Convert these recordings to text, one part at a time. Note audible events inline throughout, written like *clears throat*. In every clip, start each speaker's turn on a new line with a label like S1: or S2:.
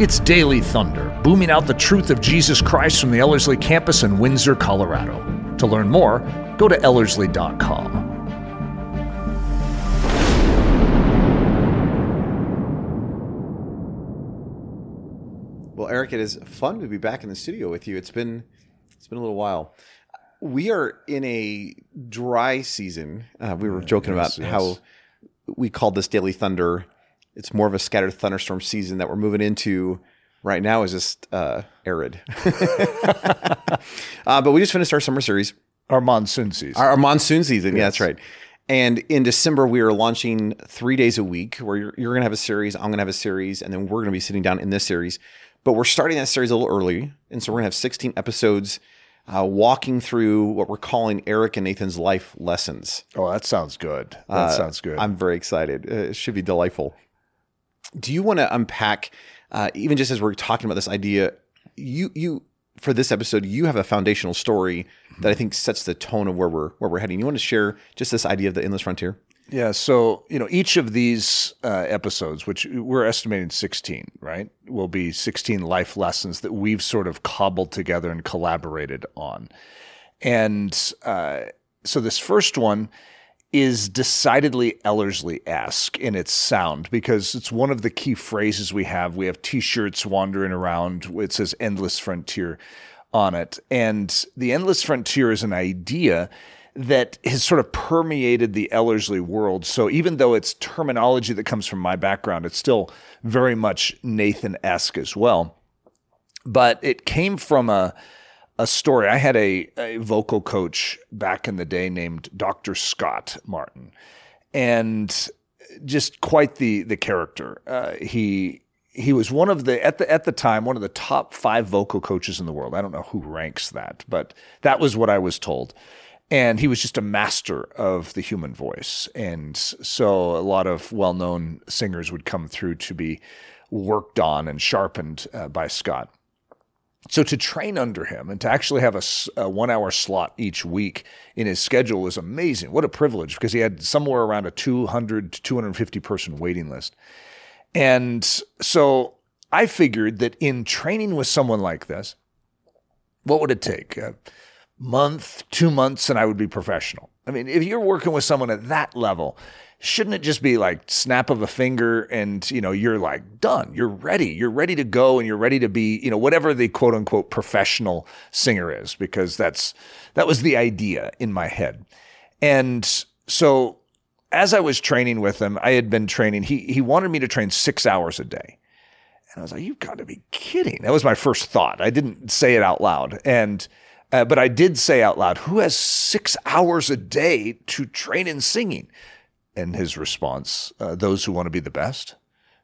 S1: It's Daily Thunder, booming out the truth of Jesus Christ from the Ellerslie campus in Windsor, Colorado. To learn more, go to Ellerslie.com.
S2: Well, Eric, it is fun to be back in the studio with you. It's been it's been a little while. We are in a dry season. Uh, we were joking
S1: yes,
S2: about
S1: yes.
S2: how we called this Daily Thunder. It's more of a scattered thunderstorm season that we're moving into right now is just uh, arid. *laughs* uh, but we just finished our summer series,
S1: Our monsoon season.
S2: our, our monsoon season. Yeah, that's right. And in December, we are launching three days a week where you're, you're going to have a series, I'm going to have a series, and then we're going to be sitting down in this series. But we're starting that series a little early. And so we're going to have 16 episodes uh, walking through what we're calling Eric and Nathan's life lessons.
S1: oh, that sounds good. That
S2: Uh,
S1: sounds good.
S2: I'm very excited. Uh, it should be delightful. Do you want to unpack, uh, even just as we're talking about this idea, you you for this episode, you have a foundational story that I think sets the tone of where we're where we're heading. You want to share just this idea of the endless frontier?
S1: Yeah. So, you know, each of these uh, episodes, which we're estimating 16, right, will be 16 life lessons that we've sort of cobbled together and collaborated on. And uh, so this first one is decidedly Ellerslie esque in its sound because it's one of the key phrases we have. We have t shirts wandering around, it says Endless Frontier on it. And the Endless Frontier is an idea that has sort of permeated the Ellerslie world. So even though it's terminology that comes from my background, it's still very much Nathan esque as well. But it came from a a story. I had a, a vocal coach back in the day named Dr. Scott Martin, and just quite the the character. Uh, he he was one of the at the at the time one of the top five vocal coaches in the world. I don't know who ranks that, but that was what I was told. And he was just a master of the human voice, and so a lot of well-known singers would come through to be worked on and sharpened uh, by Scott. So to train under him and to actually have a one hour slot each week in his schedule was amazing. What a privilege because he had somewhere around a 200 to 250 person waiting list. And so I figured that in training with someone like this, what would it take? A month, two months, and I would be professional. I mean, if you're working with someone at that level, shouldn't it just be like snap of a finger and you know you're like done you're ready you're ready to go and you're ready to be you know whatever the quote unquote professional singer is because that's that was the idea in my head and so as i was training with him i had been training he he wanted me to train 6 hours a day and I was like, you've got to be kidding. That was my first thought. I didn't say it out loud. And, uh, but I did say out loud, who has six hours a day to train in singing? And his response, uh, those who want to be the best.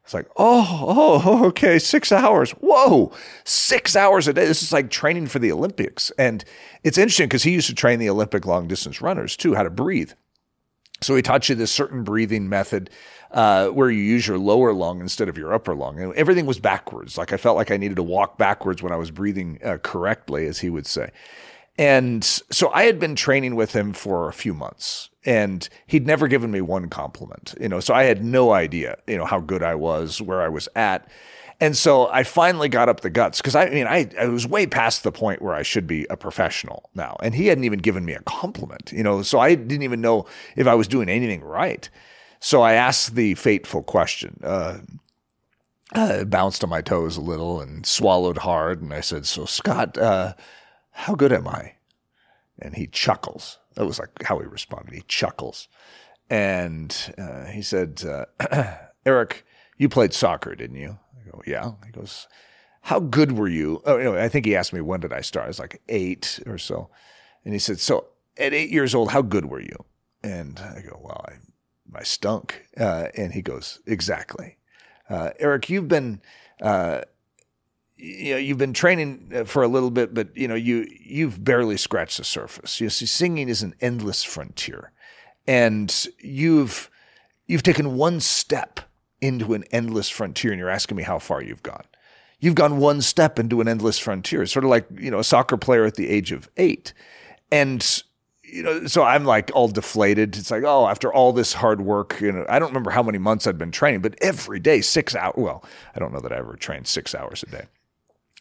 S1: It's like, oh, oh, okay, six hours. Whoa, six hours a day. This is like training for the Olympics. And it's interesting because he used to train the Olympic long distance runners too, how to breathe. So he taught you this certain breathing method uh, where you use your lower lung instead of your upper lung. And everything was backwards. Like I felt like I needed to walk backwards when I was breathing uh, correctly, as he would say. And so I had been training with him for a few months and he'd never given me one compliment, you know, so I had no idea, you know, how good I was, where I was at. And so I finally got up the guts because I, mean, I, I was way past the point where I should be a professional now. And he hadn't even given me a compliment, you know, so I didn't even know if I was doing anything right. So I asked the fateful question, uh, uh, bounced on my toes a little and swallowed hard. And I said, So, Scott, uh, how good am I? And he chuckles. That was like how he responded. He chuckles. And uh, he said, uh, *clears throat* Eric, you played soccer, didn't you? I go, Yeah. He goes, How good were you? Oh, anyway, I think he asked me, When did I start? I was like eight or so. And he said, So at eight years old, how good were you? And I go, Well, I, I stunk. Uh, and he goes, Exactly. Uh, Eric, you've been. You know, you've been training uh, for a little bit, but you know, you you've barely scratched the surface. You see, singing is an endless frontier, and you've you've taken one step into an endless frontier, and you're asking me how far you've gone. You've gone one step into an endless frontier. It's sort of like you know a soccer player at the age of eight, and you know, so I'm like all deflated. It's like, oh, after all this hard work, you know, I don't remember how many months I'd been training, but every day, six hours. Well, I don't know that I ever trained six hours a day.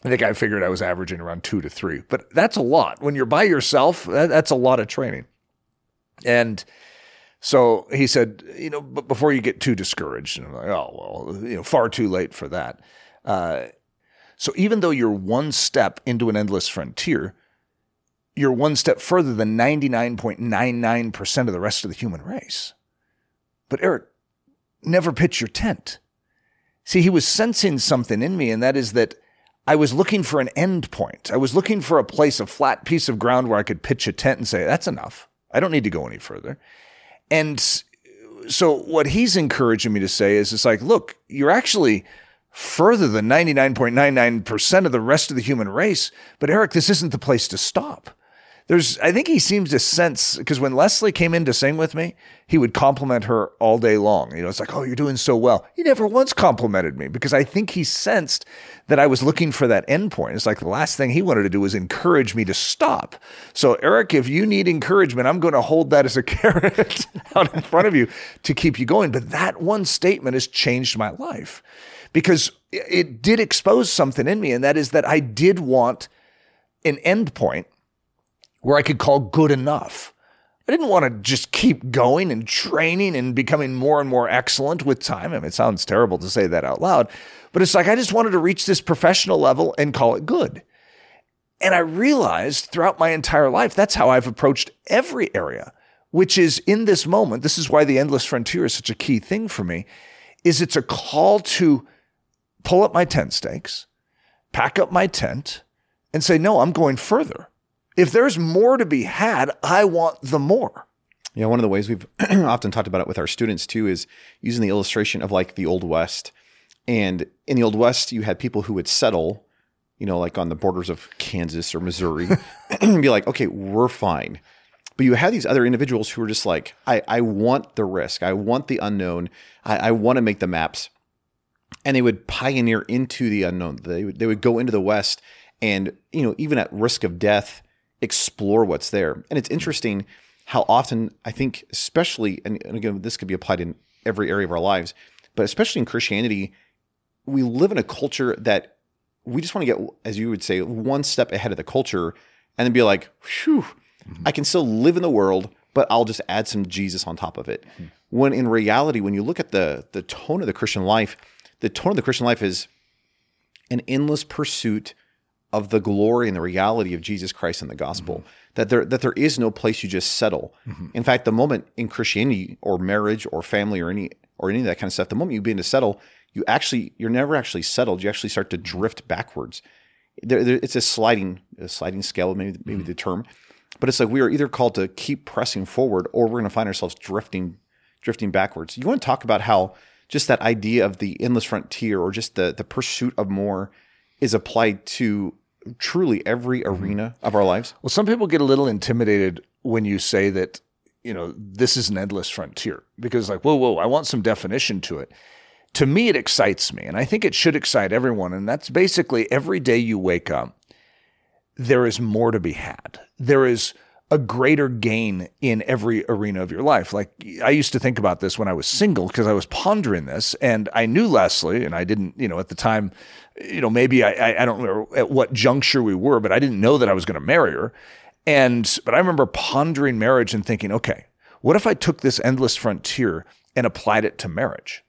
S1: I think I figured I was averaging around two to three, but that's a lot. When you're by yourself, that, that's a lot of training. And so he said, you know, but before you get too discouraged, and I'm like, oh, well, you know, far too late for that. Uh, so even though you're one step into an endless frontier, you're one step further than 99.99% of the rest of the human race. But Eric, never pitch your tent. See, he was sensing something in me, and that is that I was looking for an end point. I was looking for a place, a flat piece of ground where I could pitch a tent and say, that's enough. I don't need to go any further. And so what he's encouraging me to say is it's like, look, you're actually further than 99.99% of the rest of the human race. But Eric, this isn't the place to stop there's I think he seems to sense because when Leslie came in to sing with me, he would compliment her all day long. You know, it's like, "Oh, you're doing so well." He never once complimented me because I think he sensed that I was looking for that end point. It's like the last thing he wanted to do was encourage me to stop. So, Eric, if you need encouragement, I'm going to hold that as a *laughs* carrot out in front of you to keep you going. But that one statement has changed my life because it did expose something in me, and that is that I did want an end point where I could call good enough. I didn't want to just keep going and training and becoming more and more excellent with time. I mean, it sounds terrible to say that out loud, but it's like I just wanted to reach this professional level and call it good. And I realized throughout my entire life, that's how I've approached every area, which is in this moment. This is why the endless frontier is such a key thing for me, is it's a call to pull up my tent stakes, pack up my tent and say, no, I'm going further. If there's more to be had, I want the more.
S2: Yeah, one of the ways we've *clears throat* often talked about it with our students too is using the illustration of like the Old West. And in the Old West, you had people who would settle, you know, like on the borders of Kansas or Missouri, *laughs* and be like, okay, we're fine. But you had these other individuals who were just like, I, I want the risk. I want the unknown. I, I want to make the maps. And they would pioneer into the unknown. They would, they would go into the West and, you know, even at risk of death, explore what's there. And it's interesting how often I think, especially, and, and again, this could be applied in every area of our lives, but especially in Christianity, we live in a culture that we just want to get, as you would say, one step ahead of the culture and then be like, whew, mm-hmm. I can still live in the world, but I'll just add some Jesus on top of it. Mm-hmm. When in reality, when you look at the the tone of the Christian life, the tone of the Christian life is an endless pursuit of the glory and the reality of Jesus Christ and the gospel. Mm-hmm. That there that there is no place you just settle. Mm-hmm. In fact, the moment in Christianity or marriage or family or any or any of that kind of stuff, the moment you begin to settle, you actually you're never actually settled. You actually start to drift backwards. There, there, it's a sliding a sliding scale, maybe maybe mm-hmm. the term, but it's like we are either called to keep pressing forward or we're going to find ourselves drifting drifting backwards. You want to talk about how just that idea of the endless frontier or just the the pursuit of more is applied to truly every mm-hmm. arena of our lives?
S1: Well, some people get a little intimidated when you say that, you know, this is an endless frontier because, like, whoa, whoa, I want some definition to it. To me, it excites me, and I think it should excite everyone. And that's basically every day you wake up, there is more to be had. There is a greater gain in every arena of your life. Like I used to think about this when I was single because I was pondering this and I knew Leslie and I didn't, you know, at the time, you know, maybe I, I don't know at what juncture we were, but I didn't know that I was going to marry her. And, but I remember pondering marriage and thinking, okay, what if I took this endless frontier and applied it to marriage?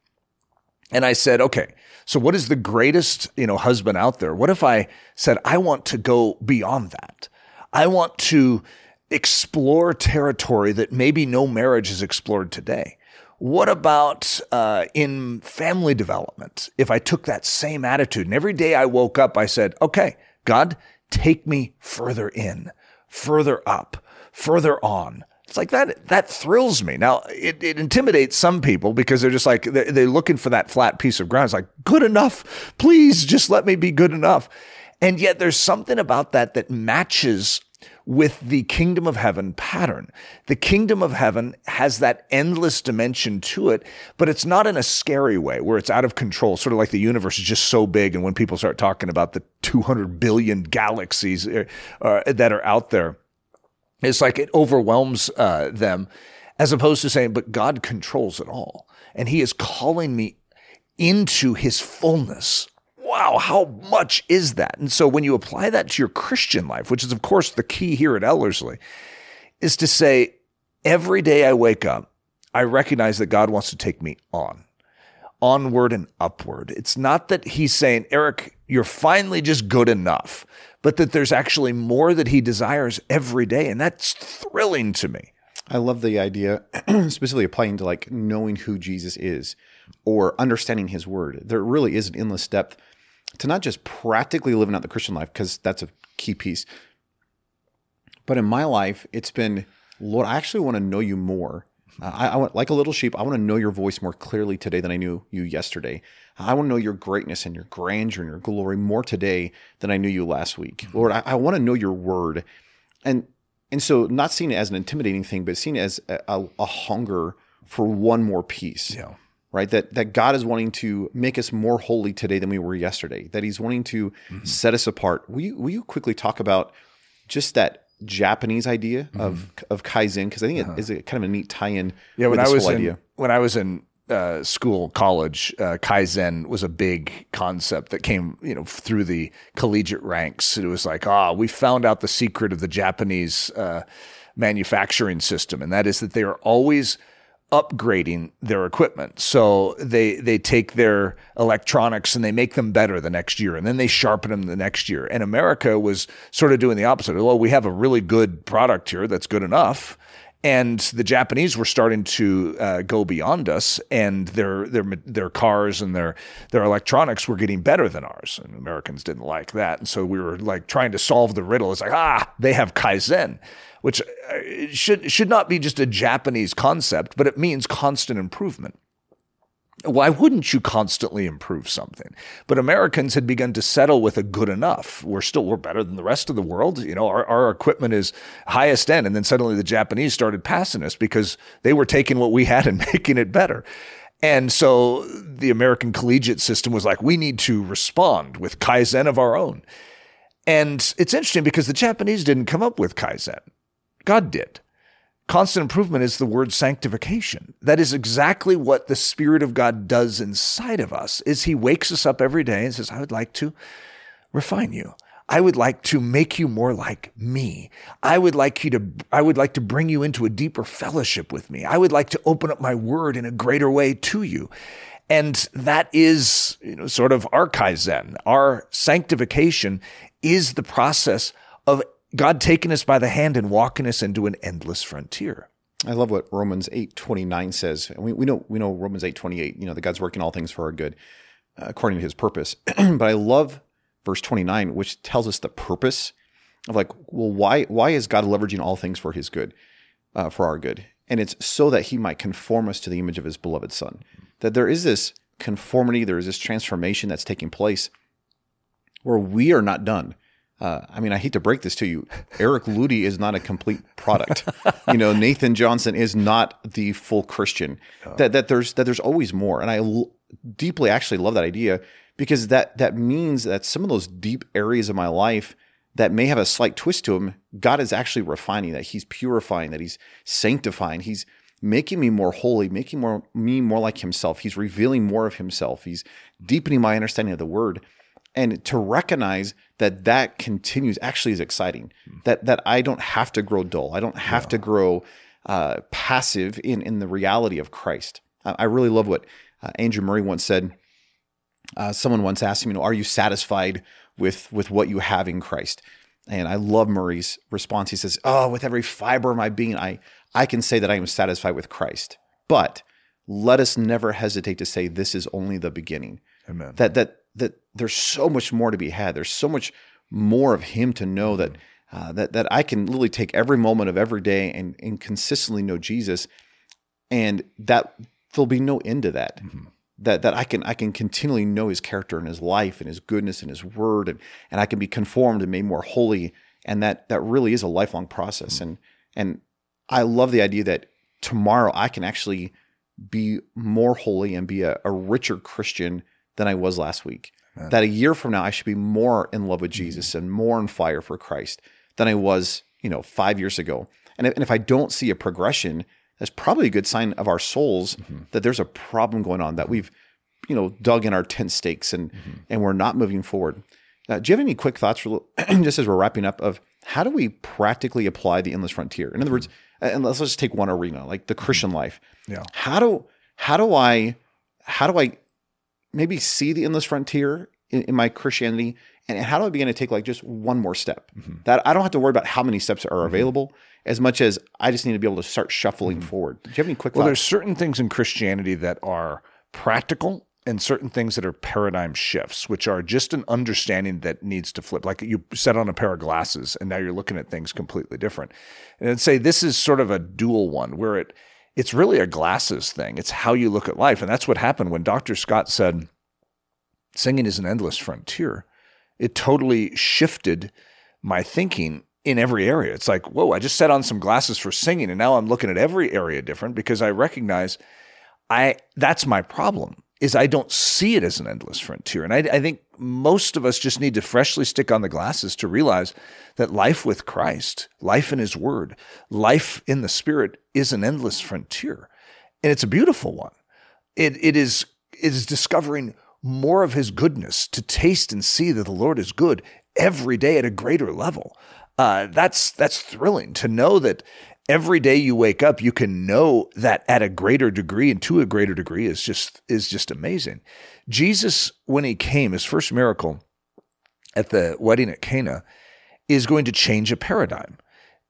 S1: And I said, okay, so what is the greatest, you know, husband out there? What if I said, I want to go beyond that? I want to explore territory that maybe no marriage has explored today. What about uh, in family development? If I took that same attitude and every day I woke up, I said, okay, God, take me further in, further up, further on. It's like that, that thrills me. Now, it, it intimidates some people because they're just like, they're, they're looking for that flat piece of ground. It's like, good enough. Please just let me be good enough. And yet there's something about that that matches with the kingdom of heaven pattern. The kingdom of heaven has that endless dimension to it, but it's not in a scary way where it's out of control, sort of like the universe is just so big. And when people start talking about the 200 billion galaxies uh, uh, that are out there, It's like it overwhelms uh, them as opposed to saying, but God controls it all. And He is calling me into His fullness. Wow, how much is that? And so when you apply that to your Christian life, which is, of course, the key here at Ellerslie, is to say, every day I wake up, I recognize that God wants to take me on, onward and upward. It's not that He's saying, Eric, you're finally just good enough, but that there's actually more that He desires every day. And that's thrilling to me.
S2: I love the idea, *clears throat* specifically applying to like knowing who Jesus is or understanding his word. There really is an endless depth to not just practically living out the Christian life, because that's a key piece, but in my life, it's been, Lord, I actually want to know you more. Uh, I, I, want, like a little sheep, I want to know your voice more clearly today than I knew you yesterday. I want to know your greatness and your grandeur and your glory more today than I knew you last week. Mm-hmm. Lord, I, I want to know your word. And and so not seeing it as an intimidating thing, but seen it as a, a, a hunger for one more piece.
S1: Yeah
S2: right? That that God is wanting to make us more holy today than we were yesterday. That He's wanting to mm-hmm. set us apart. Will you will you quickly talk about just that Japanese idea mm-hmm. of of kaizen? Because I think uh-huh. it is a kind of a neat tie-in.
S1: Yeah, when I was in, idea. when I was in uh, school, college, uh, kaizen was a big concept that came, you know, through the collegiate ranks. It was like, ah, oh, we found out the secret of the Japanese uh, manufacturing system, and that is that they are always upgrading their equipment. So they they take their electronics and they make them better the next year, and then they sharpen them the next year. And America was sort of doing the opposite. Well, we have a really good product here that's good enough. And the Japanese were starting to uh, go beyond us, and their their their cars and their their electronics were getting better than ours. And Americans didn't like that, and so we were like trying to solve the riddle. It's like ah, they have kaizen, which uh, should should not be just a Japanese concept, but it means constant improvement. Why wouldn't you constantly improve something? But Americans had begun to settle with a good enough. We're still we're better than the rest of the world. You know, our, our equipment is highest end. And then suddenly the Japanese started passing us because they were taking what we had and *laughs* making it better. And so the American collegiate system was like, we need to respond with Kaizen of our own. And it's interesting because the Japanese didn't come up with Kaizen. God did. Constant improvement is the word sanctification. That is exactly what the Spirit of God does inside of us is he wakes us up every day and says, I would like to refine you. I would like to make you more like me. I would like you to, I would like to bring you into a deeper fellowship with me. I would like to open up my word in a greater way to you. And that is, you know, sort of our Kaizen. Our sanctification is the process of God taking us by the hand and walking us into an endless frontier.
S2: I love what Romans 8:29 says. We, we know we know Romans 8:28, you know, that God's working all things for our good uh, according to his purpose. *clears throat* but I love verse 29 which tells us the purpose of like, well, why why is God leveraging all things for his good? Uh, for our good. And it's so that he might conform us to the image of his beloved son. That there is this conformity, there is this transformation that's taking place where we are not done uh, I mean, I hate to break this to you. Eric Ludy is not a complete product. you know, Nathan Johnson is not the full Christian. That that there's that there's always more, and I l- deeply actually love that idea because that that means that some of those deep areas of my life that may have a slight twist to them, God is actually refining that. He's purifying that. He's sanctifying. He's making me more holy, making more me more like Himself. He's revealing more of Himself. He's deepening my understanding of the Word and to recognize that that continues actually is exciting. Mm. that that i don't have to grow dull. I don't have yeah. to grow uh, passive in in the reality of christ. I, I really love what uh, andrew murray once said. Uh, someone once asked him you know are you satisfied with with what you have in christ? And i love murray's response. He says oh with every fiber of my being i i can say that i am satisfied with christ. But let us never hesitate to say this is only the beginning.
S1: Amen.
S2: that that that there's so much more to be had. There's so much more of Him to know that uh, that that I can literally take every moment of every day and and consistently know Jesus, and that there'll be no end to that. Mm-hmm. That that I can I can continually know His character and His life and His goodness and His Word, and and I can be conformed and made more holy. And that that really is a lifelong process. Mm-hmm. And and I love the idea that tomorrow I can actually be more holy and be a, a richer Christian than I was last week. That a year from now, I should be more in love with Jesus and more on fire for Christ than I was you know, five years ago. And if, and if I don't see a progression, that's probably a good sign of our souls mm-hmm. that there's a problem going on that we've, you know, dug in our tent stakes and mm-hmm. and we're not moving forward. Uh, do you have any quick thoughts for *clears throat* just as we're wrapping up of how do we practically apply the endless frontier? In other words, mm-hmm. and let's, let's just take one arena like the Christian mm-hmm. life.
S1: Yeah.
S2: How do how do I how do I maybe see the endless frontier in, in my Christianity and how do I begin to take like just one more step? Mm-hmm. That I don't have to worry about how many steps are mm-hmm. available mm-hmm. as much as I just need to be able to start shuffling mm-hmm. forward. Do you have any quick?
S1: Well, thoughts? there's certain things in Christianity that are practical and certain things that are paradigm shifts, which are just an understanding that needs to flip. Like you set on a pair of glasses and now you're looking at things completely different. And I'd say this is sort of a dual one where it it's really a glasses thing. It's how you look at life. And that's what happened when Dr. Scott said singing is an endless frontier it totally shifted my thinking in every area. It's like, whoa, I just set on some glasses for singing and now I'm looking at every area different because I recognize I that's my problem is I don't see it as an endless frontier. And I, I think most of us just need to freshly stick on the glasses to realize that life with Christ, life in his word, life in the spirit is an endless frontier. And it's a beautiful one. It, it is, it is discovering more of his goodness, to taste and see that the Lord is good every day at a greater level. Uh, that's that's thrilling to know that every day you wake up, you can know that at a greater degree and to a greater degree is just is just amazing. Jesus, when he came, his first miracle at the wedding at Cana, is going to change a paradigm.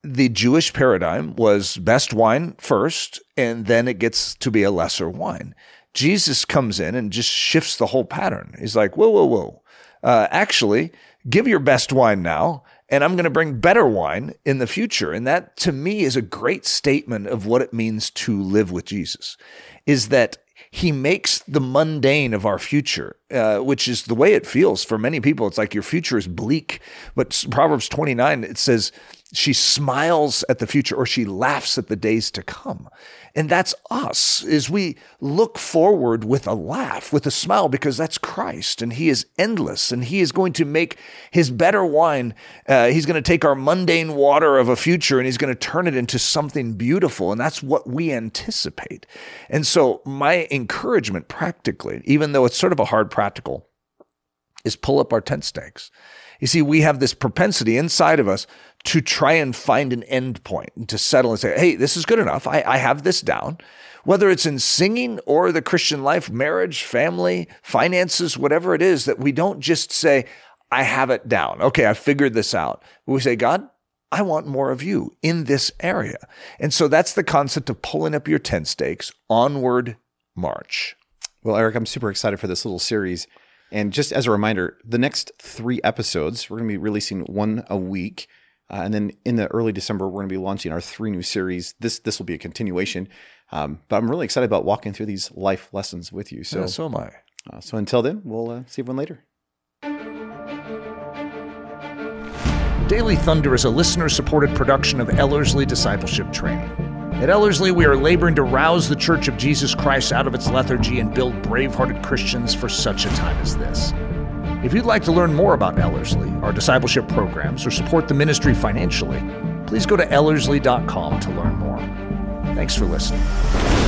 S1: The Jewish paradigm was best wine first, and then it gets to be a lesser wine. Jesus comes in and just shifts the whole pattern. He's like, whoa, whoa, whoa. Uh, actually, give your best wine now, and I'm going to bring better wine in the future. And that to me is a great statement of what it means to live with Jesus, is that he makes the mundane of our future, uh, which is the way it feels for many people. It's like your future is bleak. But Proverbs 29, it says, she smiles at the future or she laughs at the days to come. And that's us is we look forward with a laugh, with a smile, because that's Christ and he is endless and he is going to make his better wine. Uh, he's going to take our mundane water of a future and he's going to turn it into something beautiful. And that's what we anticipate. And so my encouragement practically, even though it's sort of a hard practical, is pull up our tent stakes. You see, we have this propensity inside of us to try and find an end point and to settle and say, hey, this is good enough. I, I have this down. Whether it's in singing or the Christian life, marriage, family, finances, whatever it is, that we don't just say, I have it down. Okay, I figured this out. We say, God, I want more of you in this area. And so that's the concept of pulling up your tent stakes, onward march.
S2: Well, Eric, I'm super excited for this little series. And just as a reminder, the next three episodes, we're going to be releasing one a week. Uh, and then in the early December, we're going to be launching our three new series. This this will be a continuation. Um, but I'm really excited about walking through these life lessons with you. So,
S1: yeah, so am I.
S2: Uh, so until then, we'll uh, see everyone later.
S1: Daily Thunder is a listener supported production of Ellerslie Discipleship Training. At Ellerslie, we are laboring to rouse the Church of Jesus Christ out of its lethargy and build brave hearted Christians for such a time as this. If you'd like to learn more about Ellerslie, our discipleship programs, or support the ministry financially, please go to ellerslie.com to learn more. Thanks for listening.